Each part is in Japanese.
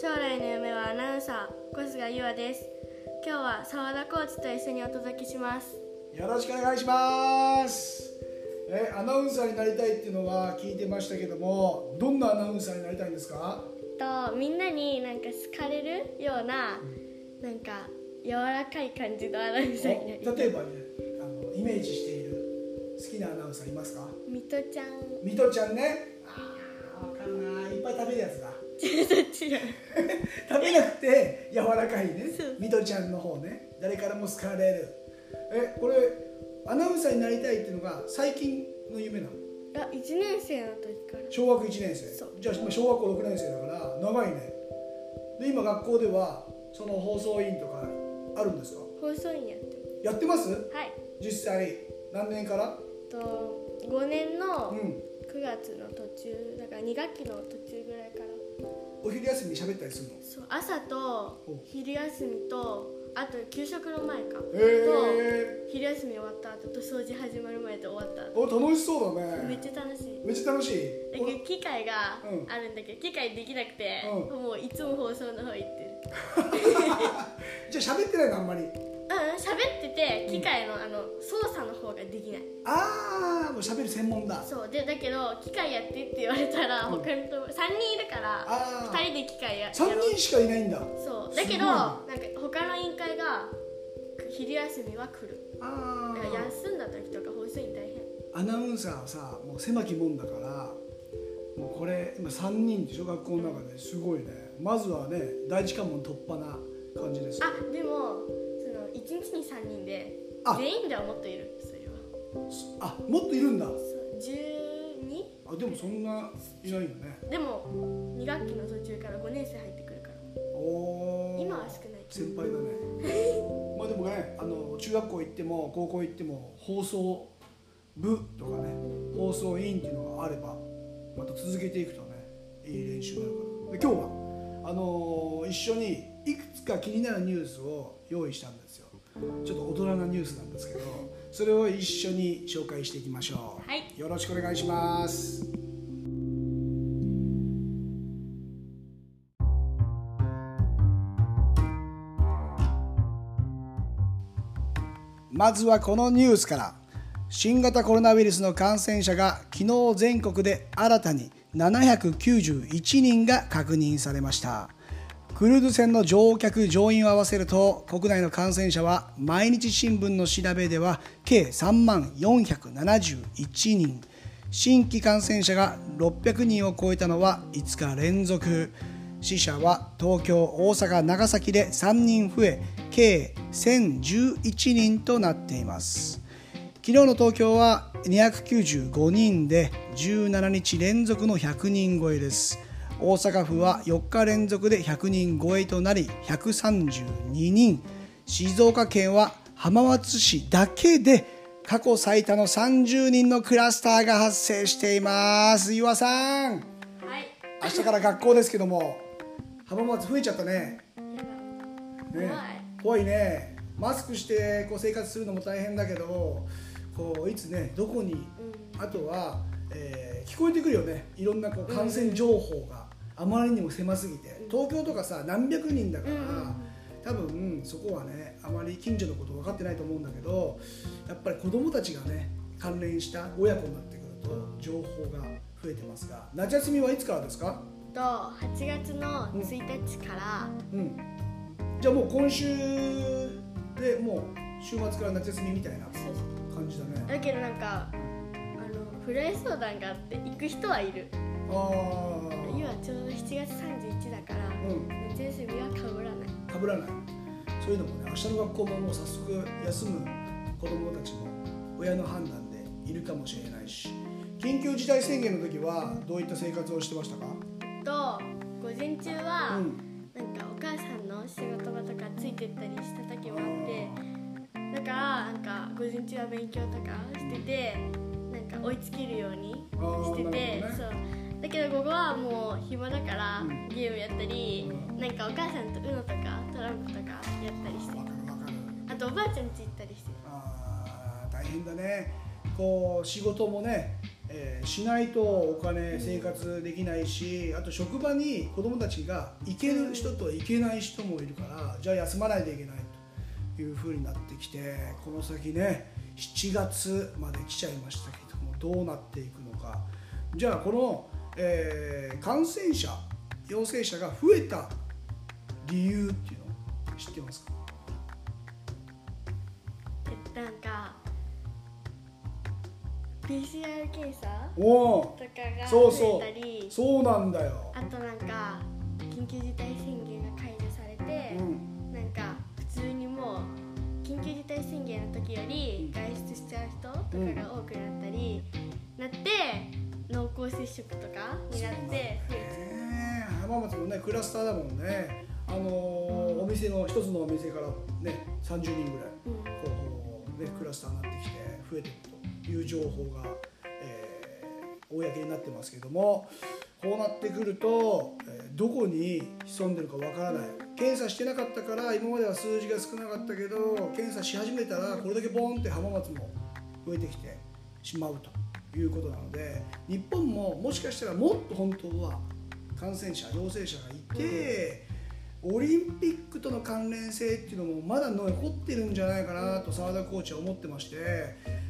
小学6年将来の夢はアナウンサー小菅優愛です。今日は澤田コーチと一緒にお届けします。よろしくお願いします。えアナウンサーになりたいっていうのは聞いてましたけどもどんなアナウンサーになりたいんですか？とみんなになんか好かれるようななんか柔らかい感じのアナウンサーになり例えばねあのイメージしている好きなアナウンサーいますか？ミトちゃん。ミトちゃんね。あーわかるな。いっぱい食べるやつだそっちだ食べなくて柔らかいね。ミトちゃんの方ね。誰からも好かれる。えこれアナウンサーになりたいっていうのが最近の夢なの？あ1年生の時から。小学1年生。そう。じゃあ今小学校6年生だから長いね。で今学校ではその放送委員とかあるんですか？放送員やってまやってます？すはい。実際何年から？と5年のうん9月の途中だから2学期の途中ぐらいから。お昼休みに喋ったりするの？そう朝とお。昼休みとあと給食の前か、へと昼休み終わった後と掃除始まる前と終わった。お楽しそうだね。めっちゃ楽しい。めっちゃ楽しい。だけど機械がうん。あるんだけど機械できなくて、うもういつも放送の方行ってる。じゃあ喋ってないのあんまりうん喋ってて機械のあの操作の方ができない。ああもう喋る専門だ。そう。でだけど機械やってって言われたらうん。他のと3人いるからあ2人で機械やや3ろう人しかいないんだ。そう。だけどなんか他の委員会が昼休みは来る。ああ休んだ時とか放送員大変。アナウンサーはさもう狭きもんだからもうこれ今3人でしょ学校の中で。すごいね。まずはね第一関門突破な感じですよ。あでも1日に3人であ。全員ではもっといるそれは。あもっといるんだ。そう 12? あでもそんないないよね。でも2学期の途中から5年生入ってくるから。おお今は少ない。先輩だね。まあでもねあの中学校行っても高校行っても放送部とかね放送委員っていうのがあればまた続けていくとねいい練習になるから。で今日はあの一緒にいくつか気になるニュースを用意したんですよちょっと大人なニュースなんですけどそれを一緒に紹介していきましょう、はい。よろしくお願いします。まずはこのニュースから新型コロナウイルスの感染者が昨日全国で新たに791人が確認されましたクルーズ船の乗客乗員を合わせると国内の感染者は毎日新聞の調べでは計3万471人。新規感染者が600人を超えたのは5日連続。死者は東京、大阪、長崎で3人増え計1011人となっています。昨日の東京は295人で17日連続の100人超えです。大阪府は4日連続で100人超えとなり132人。静岡県は浜松市だけで過去最多の30人のクラスターが発生しています。岩さん。はい。明日から学校ですけども浜松増えちゃったね。ね怖い。ね。マスクしてこう生活するのも大変だけどこういつねどこにあとは、えー聞こえてくるよね。いろんなこう感染情報があまりにも狭すぎて東京とかさ何百人だから、多分そこはねあまり近所のこと分かってないと思うんだけどやっぱり子供たちがね関連した親子になってくると情報が増えてますが夏休みはいつからですか？と8月の1日から。うん。じゃあもう今週でもう週末から夏休みみたいな感じだね。だけどなんかあのフライ相談があって行く人はいる。ああ今ちょうど7月31だから、うん。夏休みはかぶらない。かぶらない。そういうのもね明日の学校ももう早速休む子供たちも親の判断でいるかもしれないし。緊急事態宣言の時はどういった生活をしてましたか？と午前中は、うん。なんかお母さんの仕事場とかついてったりした時もあってだからなんか午前中は勉強とかしててなんか追いつけるようにしてて、そうだけど午後はもう暇だからうん。ゲームやったり、うん。なんかお母さんと UNO とかトランプとかやったりして。あとおばあちゃん家行ったりして。あー大変だね。こう仕事もねえーしないとお金生活できないしあと職場に子どもたちが行ける人と行けない人もいるからじゃあ休まないといけないというふうになってきてこの先ね7月まで来ちゃいましたけどもどうなっていくのか。じゃあこの、えー感染者陽性者が増えた理由っていうの知ってますか？えなんか PCR 検査とかがそうそう増えたりそうなんだよ、あとなんか緊急事態宣言が解除されて、うん、なんか普通にもう緊急事態宣言の時より外出しちゃう人とかが多くなっ接触とかになって増えねえ浜松もねクラスターだもんね。あのーお店の一つのお店からね30人ぐらいう、うん。こうねクラスターになってきて増えているという情報が、えー公になってますけどもこうなってくると、えーどこに潜んでるかわからない。検査してなかったから今までは数字が少なかったけど検査し始めたらこれだけボンって浜松も増えてきてしまうということなので日本ももしかしたらもっと本当は感染者陽性者がいて、オリンピックとの関連性っていうのもまだ残ってるんじゃないかなと澤田コーチは思ってまして、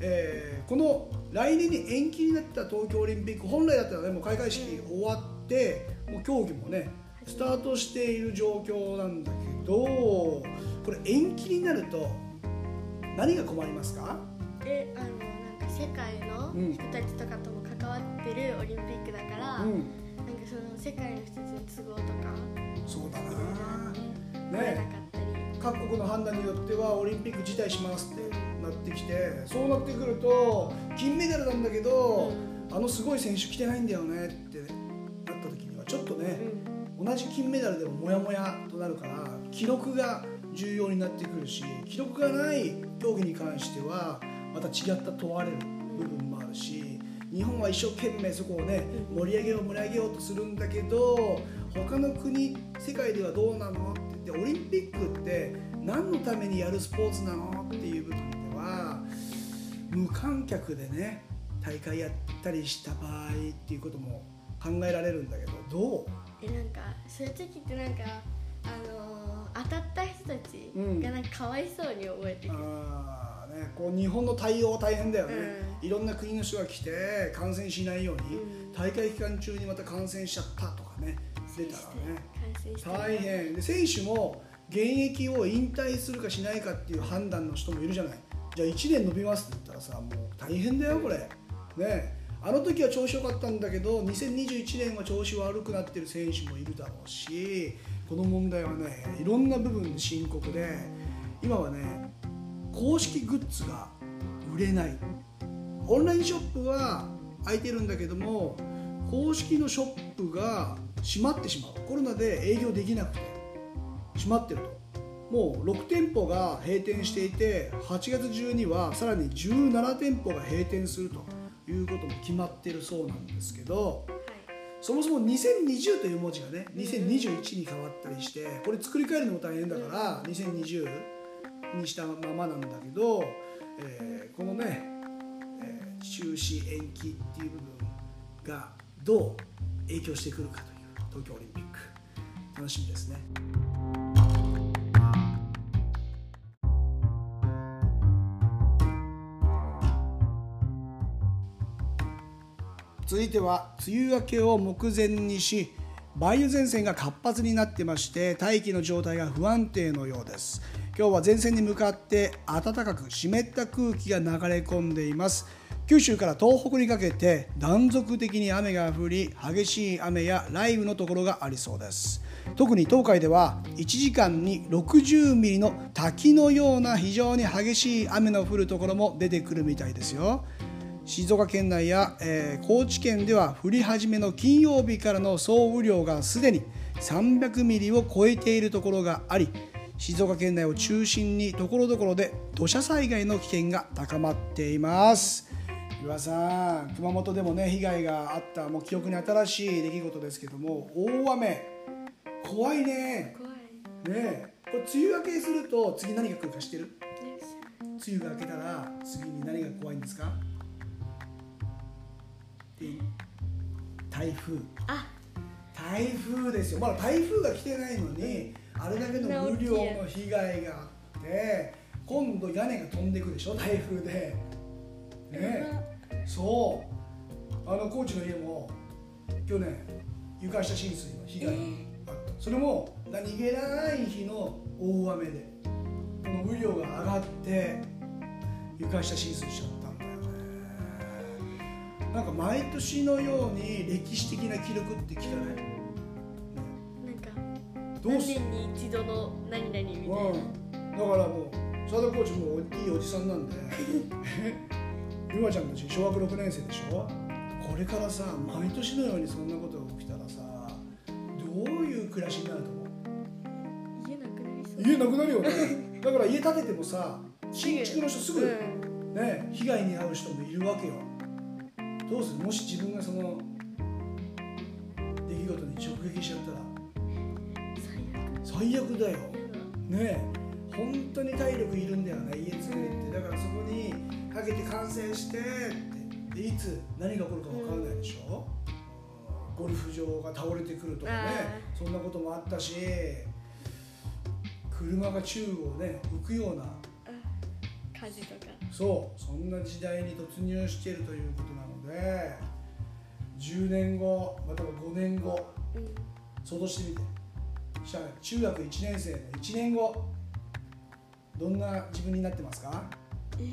えーこの来年に延期になった東京オリンピック本来だったらねもう開会式終わってもう競技もねスタートしている状況なんだけどこれ延期になると何が困りますか？であの世界の人たちとかとも関わってるオリンピックだから、うん。なんかその世界の人たちの都合とかそうだな。ねかったり、各国の判断によってはオリンピック辞退しますってなってきてそうなってくると金メダルなんだけど、あのすごい選手来てないんだよねってなった時にはちょっとね、同じ金メダルでもモヤモヤとなるから記録が重要になってくるし記録がない競技に関してはまた違った問われる部分もあるし日本は一生懸命そこをね盛り上げよう盛り上げようとするんだけど他の国世界ではどうなの？って言ってオリンピックって何のためにやるスポーツなの？っていう部分では無観客でね大会やったりした場合っていうことも考えられるんだけどどう？えなんかそういう時ってなんかあのー当たった人たちうん。がなんかかわいそうに覚えてくる、あーね、こう日本の対応大変だよね、いろんな国の人が来て感染しないように、うん。大会期間中にまた感染しちゃったとかね出たらね。大変。で選手も現役を引退するかしないかっていう判断の人もいるじゃない。じゃあ1年延びますって言ったらさもう大変だよこれ。ね。あの時は調子良かったんだけど2021年は調子悪くなってる選手もいるだろうしこの問題はねいろんな部分で深刻で今はね公式グッズが売れない。オンラインショップは開いてるんだけども公式のショップが閉まってしまう。コロナで営業できなくて。閉まってると。もう6店舗が閉店していて8月中にはさらに17店舗が閉店するということも決まってるそうなんですけどはいそもそも2020という文字がね2021に変わったりしてこれ作り変えるのも大変だから2020にしたままなんだけど、えーこのね、えー中止延期っていう部分がどう影響してくるかという東京オリンピック楽しみですね。続いては梅雨明けを目前にし梅雨前線が活発になってまして大気の状態が不安定のようです今日は前線に向かって暖かく湿った空気が流れ込んでいます。九州から東北にかけて断続的に雨が降り激しい雨や雷雨のところがありそうです。特に東海では1時間に60ミリの滝のような非常に激しい雨の降るところも出てくるみたいですよ。静岡県内や、えー高知県では降り始めの金曜日からの総雨量がすでに300ミリを超えているところがあり静岡県内を中心にところどころで土砂災害の危険が高まっています。岩さん熊本でもね被害があったもう記憶に新しい出来事ですけども大雨。怖いね。怖い。ねえ。これ梅雨明けすると次何が来るか知ってる？ね梅雨が明けたら次に何が怖いんですか？で台風。あ。台風ですよ。まだ台風が来てないのにあれだけの雨量の被害があって今度屋根が飛んでくでしょ台風で。ね。そう。あの高知の家も去年床下浸水の被害があった。それも何気ない日の大雨でこの雨量が上がって床下浸水しちゃったんだよね。なんか毎年のように歴史的な記録って聞かない？何年に一度の何々みたいな、うん、だからもう佐田コーチもいいおじさんなんで。ゆまちゃんたち小学6年生でしょ？これからさ毎年のようにそんなことが起きたらさどういう暮らしになると思う？家なくなりそう。家なくなるよね。だから家建ててもさ新築の人すぐ、うん。ね、被害に遭う人もいるわけよ。どうする？もし自分がその出来事に直撃しちゃったら最悪だよ。ねえ。本当に体力いるんだよね。家作るって。だからそこにかけて完成してって。でいつ何が起こるか分からないでしょ、うん。ゴルフ場が倒れてくるとかね。あそんなこともあったし。車が宙をね浮くような。火事とか。そう。そんな時代に突入しているということなので。10年後または5年後。うん。想像してみて中学1年生の1年後どんな自分になってますか？え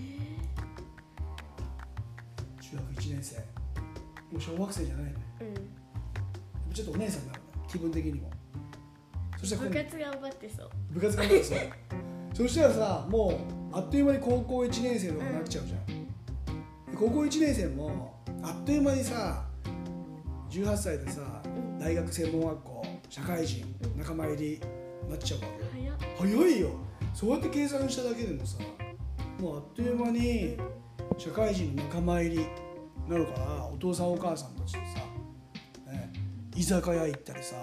中学1年生。もう小学生じゃないねー、うん。ちょっとお姉さんにな気分的にも。そしたら部活頑張ってそう。部活頑張ってさ そしたらさもうあっという間に高校1年生とかになっちゃうじゃん、で高校1年生もあっという間にさ18歳でさうん。大学専門学校社会人仲間入りなっちゃうわけよ。早いよ。そうやって計算しただけでもさもうあっという間に社会人の仲間入りになるからお父さんお母さんたちとさ、ね、居酒屋行ったりさ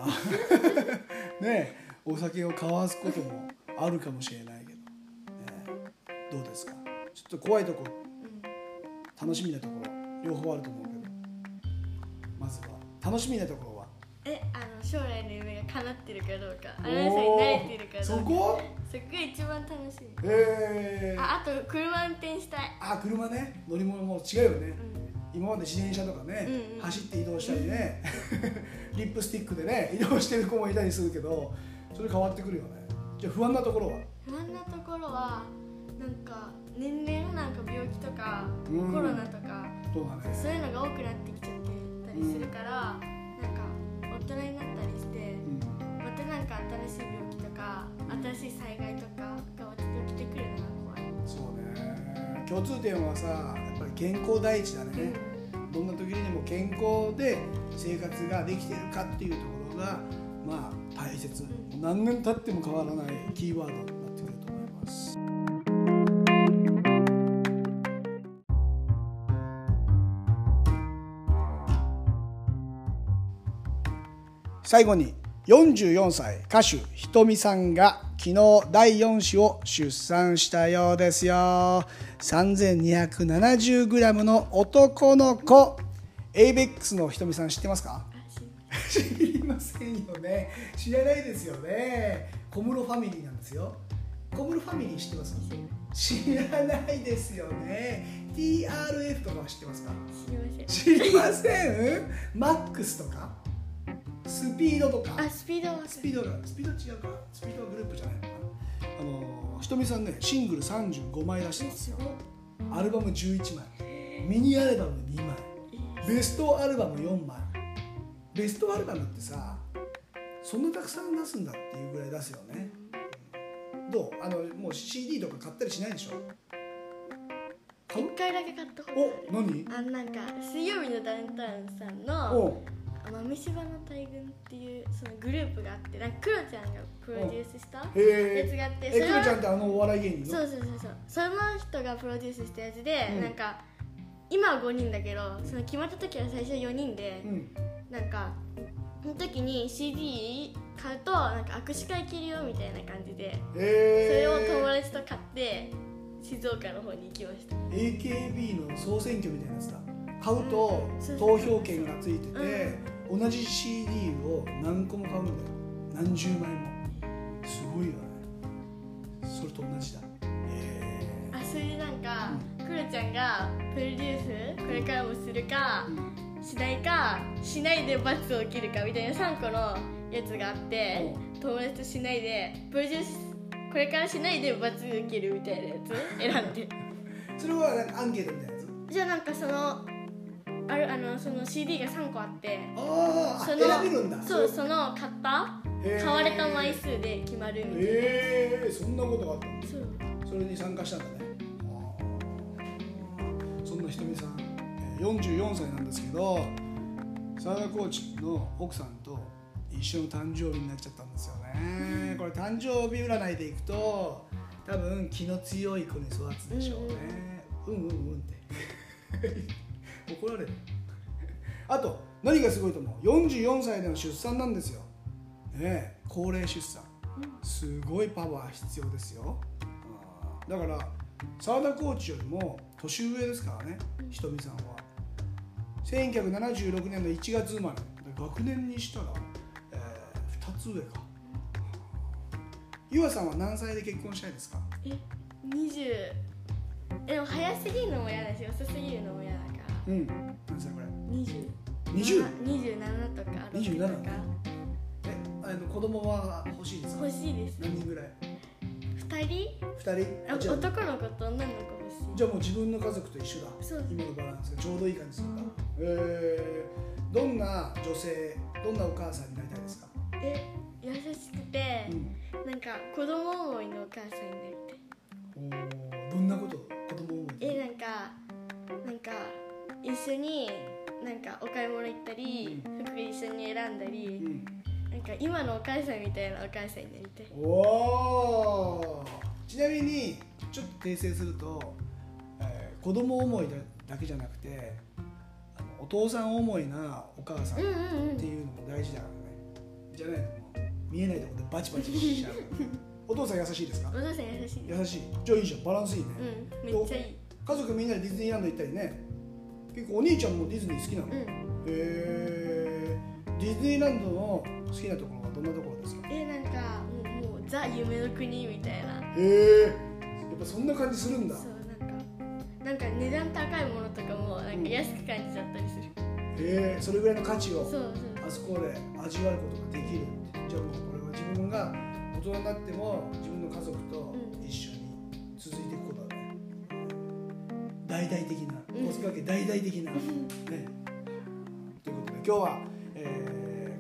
ねお酒を交わすこともあるかもしれないけど、ね、どうですか？ちょっと怖いとこうん。楽しみなところ両方あると思うけどまずは楽しみなところ。はえあの将来の夢が叶ってるかどうか。アナウンサーに慣れてるかどうか。そこ？そこが一番楽しみえー、ああと車運転したい。あ車ね。乗り物も違うよね、うん。今まで自転車とかね、うんうん。走って移動したりね。リップスティックでね移動してる子もいたりするけどそれ変わってくるよね。じゃあ不安なところは？不安なところはなんか年々なんか病気とかうん。コロナとかどうだね。そういうのが多くなってきちゃってたりするから、大人になったりしてうんまたなんか新しい病気とか新しい災害とかが起きてくるのが怖い、そうね。共通点はさやっぱり健康第一だね、どんな時にも健康で生活ができているかっていうところがまあ大切、うん。何年経っても変わらないキーワード最後に44歳歌手ひとみさんが昨日第4子を出産したようですよ。3270g の男の子。ABEX のひとみさん知ってますか？知りませんよね。知らないですよね。小室ファミリーなんですよ。小室ファミリー知ってます知らないですよね。TRF とかは知ってますか？知りません。知りません？マックスとか？スピードとか。あスピードは。スピードがスピード違うか。スピードはグループじゃないのか。なあのひとみさんねシングル35枚出してますよ。アルバム11枚。ミニアルバム2枚。ベストアルバム4枚。ベストアルバムってさそんなたくさん出すんだっていうぐらい出すよね。どう？あのもう CD とか買ったりしないでしょ？一回だけ買ったことおある何？あなんか水曜日のダウンタウンさんのお「豆柴の大群」っていうそのグループがあってなんかクロちゃんがプロデュースしたやつがあってえクロちゃんはってあのお笑い芸人の？そうそうそうそう。その人がプロデュースしたやつで、うん。なんか今は5人だけどその決まった時は最初4人でう、ん。なんかその時に CD 買うとなんか握手会行けるよみたいな感じでそえれを友達と買って静岡の方に行きました。AKB の総選挙みたいなやつだ。買うとうん。そう投票権がついてて、同じ CD を何個も買うんだよ。何十枚も。すごいよね。それと同じだ。えあそれでなんかクロちゃんがプロデュースこれからもするかーうん。しないかしないで罰を切るかみたいな3個のやつがあって友達としないでプロデュースこれからしないで罰を切るみたいなやつ選んで。それはなんかアンケートみたいなやつ？じゃあなんかそのあるあのその CD が3個あってああその選べるんだ。そうその買ったへー。買われた枚数で決まるみたいな、ええそんなことがあったんだそう。それに参加したんだね。あー。そんなひとみさんえー44歳なんですけど澤田コーチの奥さんと一緒の誕生日になっちゃったんですよね。これ誕生日占いでいくと多分気の強い子に育つでしょうね。うんうんうんって怒られる。あと何がすごいと思う？44歳での出産なんですよ。ね高齢出産。すごいパワー必要ですよ。だから澤田コーチよりも年上ですからねひとみさんは。1976年の1月生まれ。学年にしたら、え2つ上か。ゆあさんは何歳で結婚したいですか？え20でも早すぎるのも嫌だし遅すぎるのも嫌だからうん。何歳これ20 20 27とか27 6とかえあの子供は欲しいですか？欲しいです。何人ぐらい？2人？2人？じゃあ。男の子と女の子欲しじゃあもう自分の家族と一緒だ。そう。今のバランスが。ちょうどいい感じするんだ、えー、どんな女性どんなお母さんになりたいですか、いえ優しくてう、ん、なんか子供思いのお母さんに。な一緒になんかお買い物行ったり、服一緒に選んだうり、ん、なんか今のお母さんみたいなお母さんになりたい。おー。ちなみにちょっと訂正すると、えー子供思いだだけじゃなくてあのお父さん思いなお母さんっていうのも大事だからね。じゃないともう見えないところでバチバチしちゃう。お父さん優しいですか？お父さん優しい。優しい。じゃあいいじゃん。バランスいいね、うん。めっちゃいい。家族みんなでディズニーランド行ったりね結構お兄ちゃんもディズニー好きなの、うん。へえディズニーランドの好きなところはどんなところですか？えなんかもうもうザ夢の国みたいな。へえやっぱそんな感じするんだ。そうなんかなんか値段高いものとかもなんか安く感じちゃったりする、へえそれぐらいの価値をそうそう。あそこで味わうことができるじゃあもうこれは自分が大人になっても自分の家族と一緒に続いていく大々的なうん。子育て大々的な、ね。ということで今日は、え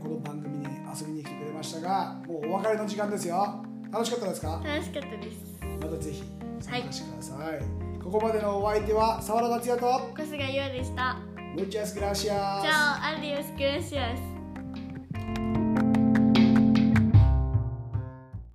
ーこの番組に遊びに来てくれましたがもうお別れの時間ですよ。楽しかったですか？楽しかったです。またぜひ参加してください、ここまでのお相手は沢田達也と小菅優愛でした。Muchas gracias Chao, adiós, gracias